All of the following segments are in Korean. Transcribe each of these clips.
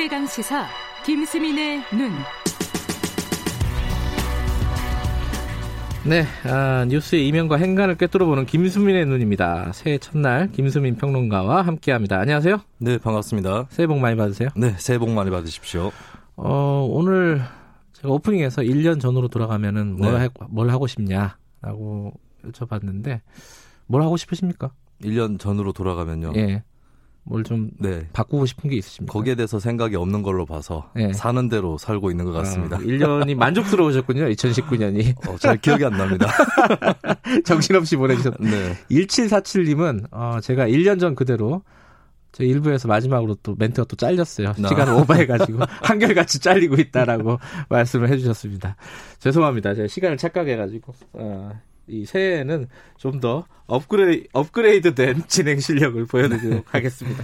최강 시사 김수민의 눈. 네, 아, 뉴스의 이면과 행간을 꿰뚫어보는 김수민의 눈입니다. 새해 첫날 김수민 평론가와 함께합니다. 안녕하세요. 네, 반갑습니다. 새해 복 많이 받으세요. 네, 새해 복 많이 받으십시오. 어, 오늘 제가 오프닝에서 1년 전으로 돌아가면은 뭘, 네. 하, 뭘 하고 싶냐라고 여쭤봤는데 뭘 하고 싶으십니까? 1년 전으로 돌아가면요. 예. 뭘좀 네. 바꾸고 싶은 게 있으십니까? 거기에 대해서 생각이 없는 걸로 봐서 네. 사는 대로 살고 있는 것 같습니다. 어, 1년이 만족스러우셨군요. 2019년이. 어, 잘 기억이 안 납니다. 정신없이 보내주셨. 네. 1747님은 어, 제가 1년 전 그대로 저 일부에서 마지막으로 또 멘트가 또 잘렸어요. 나. 시간을 오버해가지고 한결같이 잘리고 있다라고 말씀을 해주셨습니다. 죄송합니다. 제가 시간을 착각해가지고 어, 이 새해에는 좀 더 업그레이, 업그레이드된 진행 실력을 보여드리도록 하겠습니다.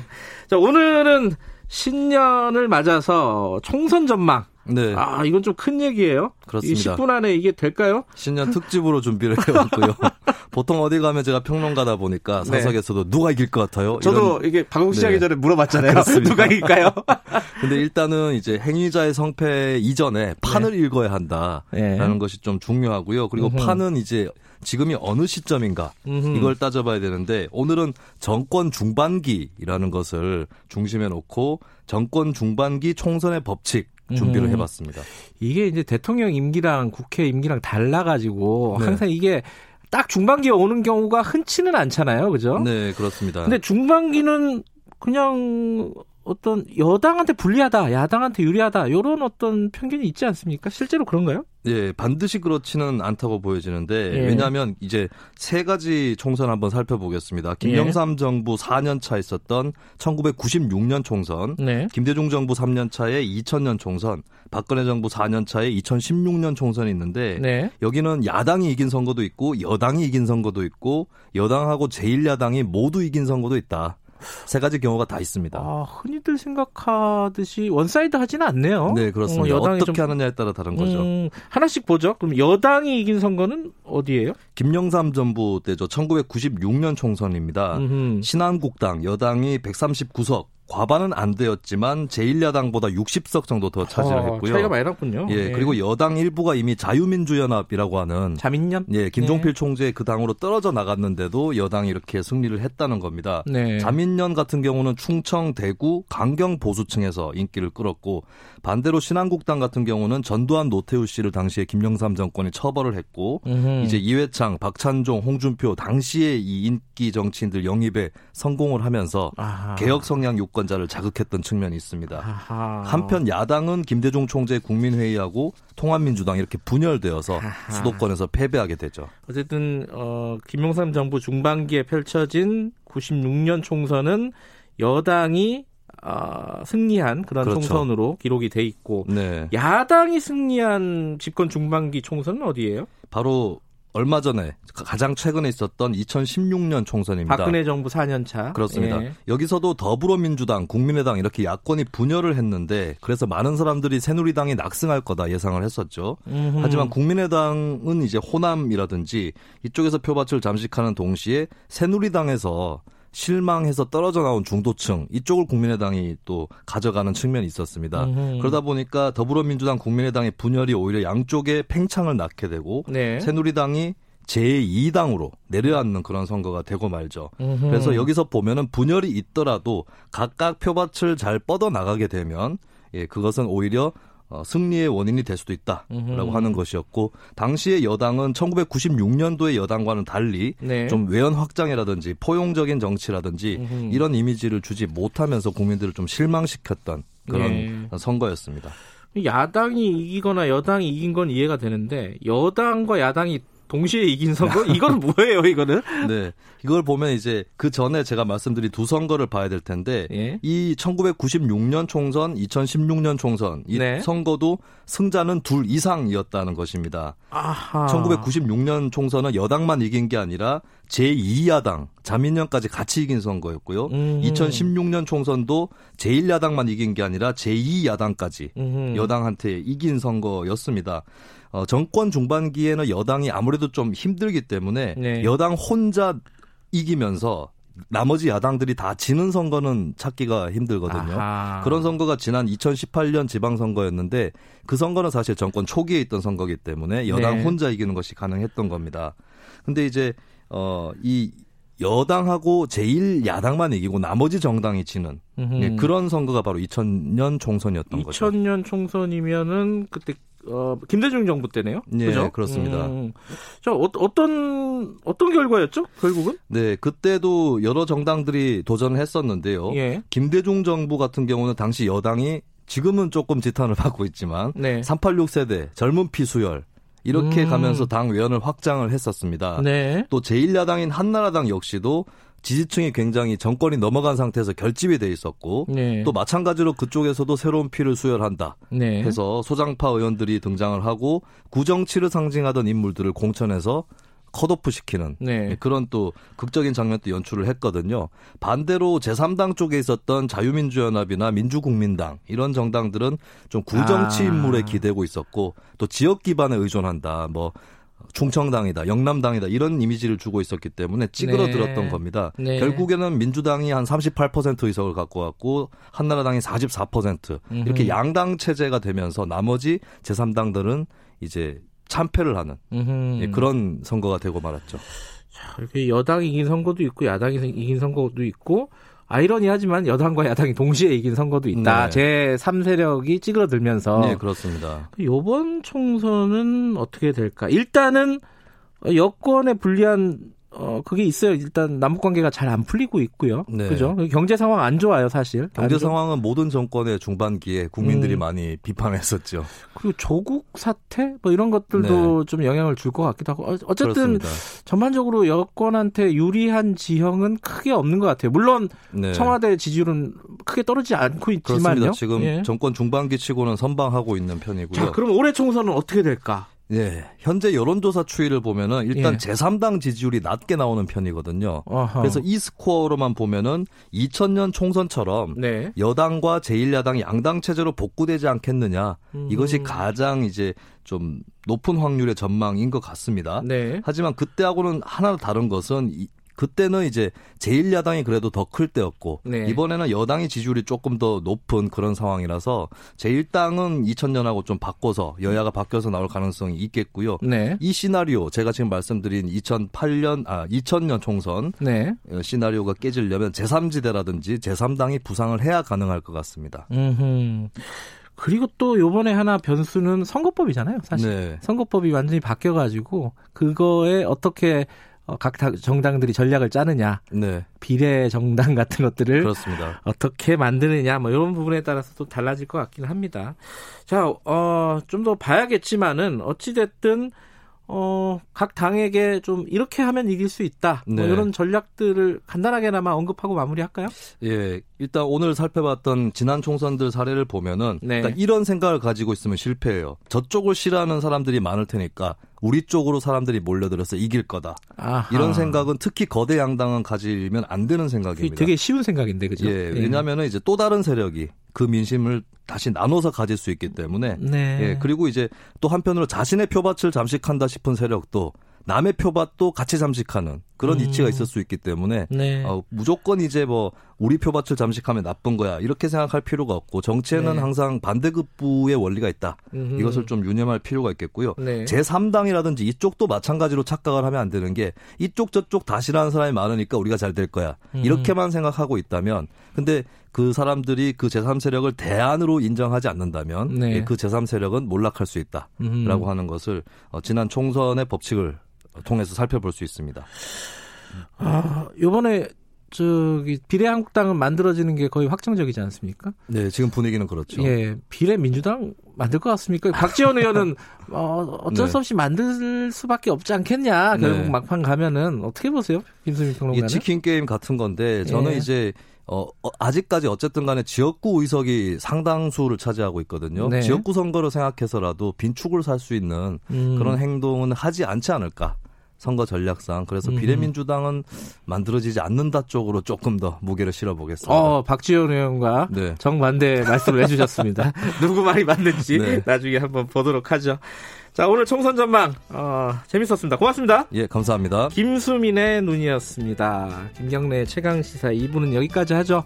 자 오늘은 신년을 맞아서 총선 전망. 네. 아 이건 좀 큰 얘기예요. 그렇습니다. 이 10분 안에 이게 될까요? 신년 특집으로 준비를 해왔고요. 보통 어디 가면 제가 평론가다 보니까 네. 사석에서도 누가 이길 것 같아요? 저도 이런- 이게 방송 시작하기 네. 전에 물어봤잖아요. 그렇습니다. 누가 이길까요? 근데 일단은 이제 행위자의 성패 이전에 판을 읽어야 한다라는 네. 것이 좀 중요하고요. 그리고 음흠. 판은 이제 지금이 어느 시점인가 음흠. 이걸 따져봐야 되는데 오늘은 정권 중반기라는 것을 중심에 놓고 정권 중반기 총선의 법칙 준비를 음흠. 해봤습니다. 이게 이제 대통령 임기랑 국회 임기랑 달라가지고 네. 항상 이게 딱 중반기에 오는 경우가 흔치는 않잖아요, 그죠? 네, 그렇습니다. 근데 중반기는 그냥 어떤 여당한테 불리하다, 야당한테 유리하다 이런 어떤 편견이 있지 않습니까? 실제로 그런가요? 예, 반드시 그렇지는 않다고 보여지는데 예. 왜냐하면 이제 세 가지 총선 한번 살펴보겠습니다. 김영삼 정부 4년 차 있었던 1996년 총선, 네. 김대중 정부 3년 차에 2000년 총선, 박근혜 정부 4년 차에 2016년 총선이 있는데 네. 여기는 야당이 이긴 선거도 있고 여당이 이긴 선거도 있고 여당하고 제1야당이 모두 이긴 선거도 있다. 세 가지 경우가 다 있습니다. 아, 흔히들 생각하듯이 one side 하지는 않네요. 네, 그렇습니다. 어, 어떻게 좀- 하느냐에 따라 다른 거죠. 음, 하나씩 보죠. 그럼 여당이 이긴 선거는 어디예요? 김영삼 정부 때죠. 1996년 총선입니다. 음흠. 신한국당 여당이 139석 과반은 안 되었지만 제1야당보다 60석 정도 더 차지를 어, 했고요. 차이가 많이 났군요. 예, 그리고 여당 일부가 이미 자유민주연합이라고 하는 자민련? 예, 김종필 총재 그 당으로 떨어져 나갔는데도 여당이 이렇게 승리를 했다는 겁니다. 네. 자민련 같은 경우는 충청, 대구, 강경 보수층에서 인기를 끌었고 반대로 신한국당 같은 경우는 전두환 노태우 씨를 당시에 김영삼 정권이 처벌을 했고 음흠. 이제 이회창, 박찬종, 홍준표 당시에 이 인기 정치인들 영입에 성공을 하면서 아하. 개혁 성향 유권자를 자극했던 측면이 있습니다. 아하. 한편 야당은 김대중 총재 국민회의하고 통합민주당 이렇게 분열되어서 아하. 수도권에서 패배하게 되죠. 어쨌든 어, 김영삼 정부 중반기에 펼쳐진 96년 총선은 여당이 어, 승리한 그런 그렇죠. 총선으로 기록이 돼 있고 네. 야당이 승리한 집권 중반기 총선은 어디예요? 바로 얼마 전에 가장 최근에 있었던 2016년 총선입니다. 박근혜 정부 4년 차. 그렇습니다. 예. 여기서도 더불어민주당, 국민의당 이렇게 야권이 분열을 했는데 그래서 많은 사람들이 새누리당이 낙승할 거다 예상을 했었죠. 음흠. 하지만 국민의당은 이제 호남이라든지 이쪽에서 표밭을 잠식하는 동시에 새누리당에서 실망해서 떨어져 나온 중도층 이쪽을 국민의당이 또 가져가는 측면이 있었습니다. 음흠. 그러다 보니까 더불어민주당, 국민의당의 분열이 오히려 양쪽에 팽창을 낳게 되고 네. 새누리당이 제2당으로 내려앉는 그런 선거가 되고 말죠. 음흠. 그래서 여기서 보면은 분열이 있더라도 각각 표밭을 잘 뻗어 나가게 되면 예, 그것은 오히려 어, 승리의 원인이 될 수도 있다라고 음흠. 하는 것이었고 당시의 여당은 1996년도의 여당과는 달리 네. 좀 외연 확장이라든지 포용적인 정치라든지 음흠. 이런 이미지를 주지 못하면서 국민들을 좀 실망시켰던 그런 네. 선거였습니다. 야당이 이기거나 여당이 이긴 건 이해가 되는데 여당과 야당이 동시에 이긴 선거 이건 뭐예요 이거는? 네. 이걸 보면 이제 그 전에 제가 말씀드린 두 선거를 봐야 될 텐데 예. 이 1996년 총선, 2016년 총선 이 네. 선거도 승자는 둘 이상이었다는 것입니다. 아하. 1996년 총선은 여당만 이긴 게 아니라 제2야당 자민련까지 같이 이긴 선거였고요. 음. 2016년 총선도 제1야당만 이긴 게 아니라 제2야당까지 음흠. 여당한테 이긴 선거였습니다. 어, 정권 중반기에는 여당이 아무래도 좀 힘들기 때문에 네. 여당 혼자 이기면서 나머지 야당들이 다 지는 선거는 찾기가 힘들거든요. 아하. 그런 선거가 지난 2018년 지방선거였는데 그 선거는 사실 정권 초기에 있던 선거기 때문에 여당 네. 혼자 이기는 것이 가능했던 겁니다. 근데 이제 어 이 여당하고 제1야당만 이기고 나머지 정당이 지는. 예, 그런 선거가 바로 2000년 총선이었던 거죠. 2000년 총선이면은 그때 어, 김대중 정부 때네요. 예, 그죠? 그렇습니다. 음. 자, 어, 어떤 어떤 결과였죠? 결국은? 네, 그때도 여러 정당들이 도전을 했었는데요. 예. 김대중 정부 같은 경우는 당시 여당이 지금은 조금 지탄을 받고 있지만 네. 386 세대 젊은 피 수혈 이렇게 음. 가면서 당 외연을 확장을 했었습니다. 네. 또 제1야당인 한나라당 역시도 지지층이 굉장히 정권이 넘어간 상태에서 결집이 돼 있었고 네. 또 마찬가지로 그쪽에서도 새로운 피를 수혈한다 네. 해서 소장파 의원들이 등장을 하고 구정치를 상징하던 인물들을 공천해서 컷오프 시키는 네. 그런 또 극적인 장면도 연출을 했거든요. 반대로 제3당 쪽에 있었던 자유민주연합이나 민주국민당 이런 정당들은 좀 구정치 아. 인물에 기대고 있었고 또 지역 기반에 의존한다. 뭐 충청당이다, 영남당이다 이런 이미지를 주고 있었기 때문에 찌그러들었던 네. 겁니다. 네. 결국에는 민주당이 한 38% 의석을 갖고 왔고 한나라당이 44% 이렇게 음흠. 양당 체제가 되면서 나머지 제3당들은 이제 참패를 하는. 예, 그런 선거가 되고 말았죠. 이렇게 여당이 이긴 선거도 있고 야당이 이긴 선거도 있고 아이러니하지만 여당과 야당이 동시에 이긴 선거도 있다. 네. 제 3세력이 찌그러들면서 네, 그렇습니다. 이번 총선은 어떻게 될까? 일단은 여권에 불리한 어 그게 있어요. 일단 남북 관계가 잘 안 풀리고 있고요. 네. 그죠? 경제 상황 안 좋아요, 사실. 경제 상황은 모든 정권의 중반기에 국민들이 음. 많이 비판했었죠. 그리고 조국 사태 뭐 이런 것들도 좀 영향을 줄 것 같기도 하고 어- 어쨌든 네. 그렇습니다. 전반적으로 여권한테 유리한 지형은 크게 없는 것 같아요. 물론 네. 청와대 지지율은 크게 떨어지지 않고 있지만요. 그렇습니다. 지금 예. 정권 중반기 치고는 선방하고 있는 편이고요. 자, 그럼 올해 총선은 어떻게 될까? 예, 현재 여론조사 추이를 보면은 일단 예. 제3당 지지율이 낮게 나오는 편이거든요. 어허. 그래서 이 스코어로만 보면은 2000년 총선처럼 네. 여당과 제1야당 양당 체제로 복구되지 않겠느냐. 음. 이것이 가장 이제 좀 높은 확률의 전망인 것 같습니다. 네. 하지만 그때하고는 하나 다른 것은 이- 그때는 이제 제1야당이 그래도 더 클 때였고 네. 이번에는 여당의 지지율이 조금 더 높은 그런 상황이라서 제1당은 2000년하고 좀 바꿔서 여야가 바뀌어서 나올 가능성이 있겠고요. 네. 이 시나리오 제가 지금 말씀드린 2008년 아 2000년 총선 네. 어, 시나리오가 깨지려면 제3지대라든지 제3당이 부상을 해야 가능할 것 같습니다. 음. 그리고 또 요번에 하나 변수는 선거법이잖아요, 사실. 네. 선거법이 완전히 바뀌어 가지고 그거에 어떻게 어, 각 당- 정당들이 전략을 짜느냐, 네. 비례 정당 같은 것들을 그렇습니다. 어떻게 만드느냐, 뭐 이런 부분에 따라서 또 달라질 것 같긴 합니다. 자, 어, 좀 더 봐야겠지만은 어찌 됐든 어, 각 당에게 좀 이렇게 하면 이길 수 있다. 뭐 네. 이런 전략들을 간단하게나마 언급하고 마무리할까요? 예, 일단 오늘 살펴봤던 지난 총선들 사례를 보면은 네. 일단 이런 생각을 가지고 있으면 실패해요. 저쪽을 싫어하는 사람들이 많을 테니까 우리 쪽으로 사람들이 몰려들어서 이길 거다. 아하. 이런 생각은 특히 거대 양당은 가지면 안 되는 생각입니다. 되게 쉬운 생각인데, 그죠? 예, 왜냐하면 이제 또 다른 세력이 그 민심을 다시 나눠서 가질 수 있기 때문에 네. 예, 그리고 이제 또 한편으로 자신의 표밭을 잠식한다 싶은 세력도 남의 표밭도 같이 잠식하는 그런 음. 이치가 있을 수 있기 때문에 네. 어, 무조건 이제 뭐 우리 표밭을 잠식하면 나쁜 거야 이렇게 생각할 필요가 없고 정치에는 네. 항상 반대급부의 원리가 있다. 음흠. 이것을 좀 유념할 필요가 있겠고요. 네. 제3당이라든지 이쪽도 마찬가지로 착각을 하면 안 되는 게 이쪽 저쪽 다 싫어하는 사람이 많으니까 우리가 잘 될 거야. 음. 이렇게만 생각하고 있다면 근데 그 사람들이 그 제3세력을 대안으로 인정하지 않는다면 네. 예, 그 제3세력은 몰락할 수 있다라고 음흠. 하는 것을 어, 지난 총선의 법칙을 통해서 살펴볼 수 있습니다. 아, 요번에 저기 비례 한국당은 만들어지는 게 거의 확정적이지 않습니까? 네, 지금 분위기는 그렇죠. 예, 비례 민주당 만들 것 같습니까? 박지원 의원은 어, 어쩔 네. 수 없이 만들 수밖에 없지 않겠냐. 결국 네. 막판 가면은 어떻게 보세요, 김수민 이 평론가는? 치킨 게임 같은 건데 저는 예. 이제 어, 어, 아직까지 어쨌든 간에 지역구 의석이 상당수를 차지하고 있거든요. 네. 지역구 선거를 생각해서라도 빈축을 살 수 있는 음. 그런 행동은 하지 않지 않을까. 선거 전략상 그래서 음. 비례민주당은 만들어지지 않는다 쪽으로 조금 더 무게를 실어보겠습니다. 어, 박지원 의원과 네. 정반대 말씀을 해주셨습니다. 누구 말이 맞는지 네. 나중에 한번 보도록 하죠. 자, 오늘 총선 전망, 어, 재밌었습니다. 고맙습니다. 예, 감사합니다. 김수민의 눈이었습니다. 김경래 최강 시사 2부는 여기까지 하죠.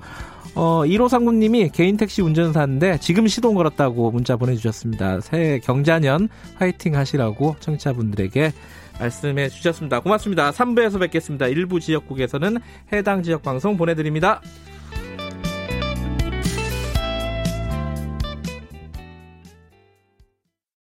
어, 1호 상무님이 개인 택시 운전사인데 지금 시동 걸었다고 문자 보내주셨습니다. 새해 경자년 화이팅 하시라고 청취자분들에게 말씀해 주셨습니다. 고맙습니다. 3부에서 뵙겠습니다. 일부 지역국에서는 해당 지역 방송 보내드립니다.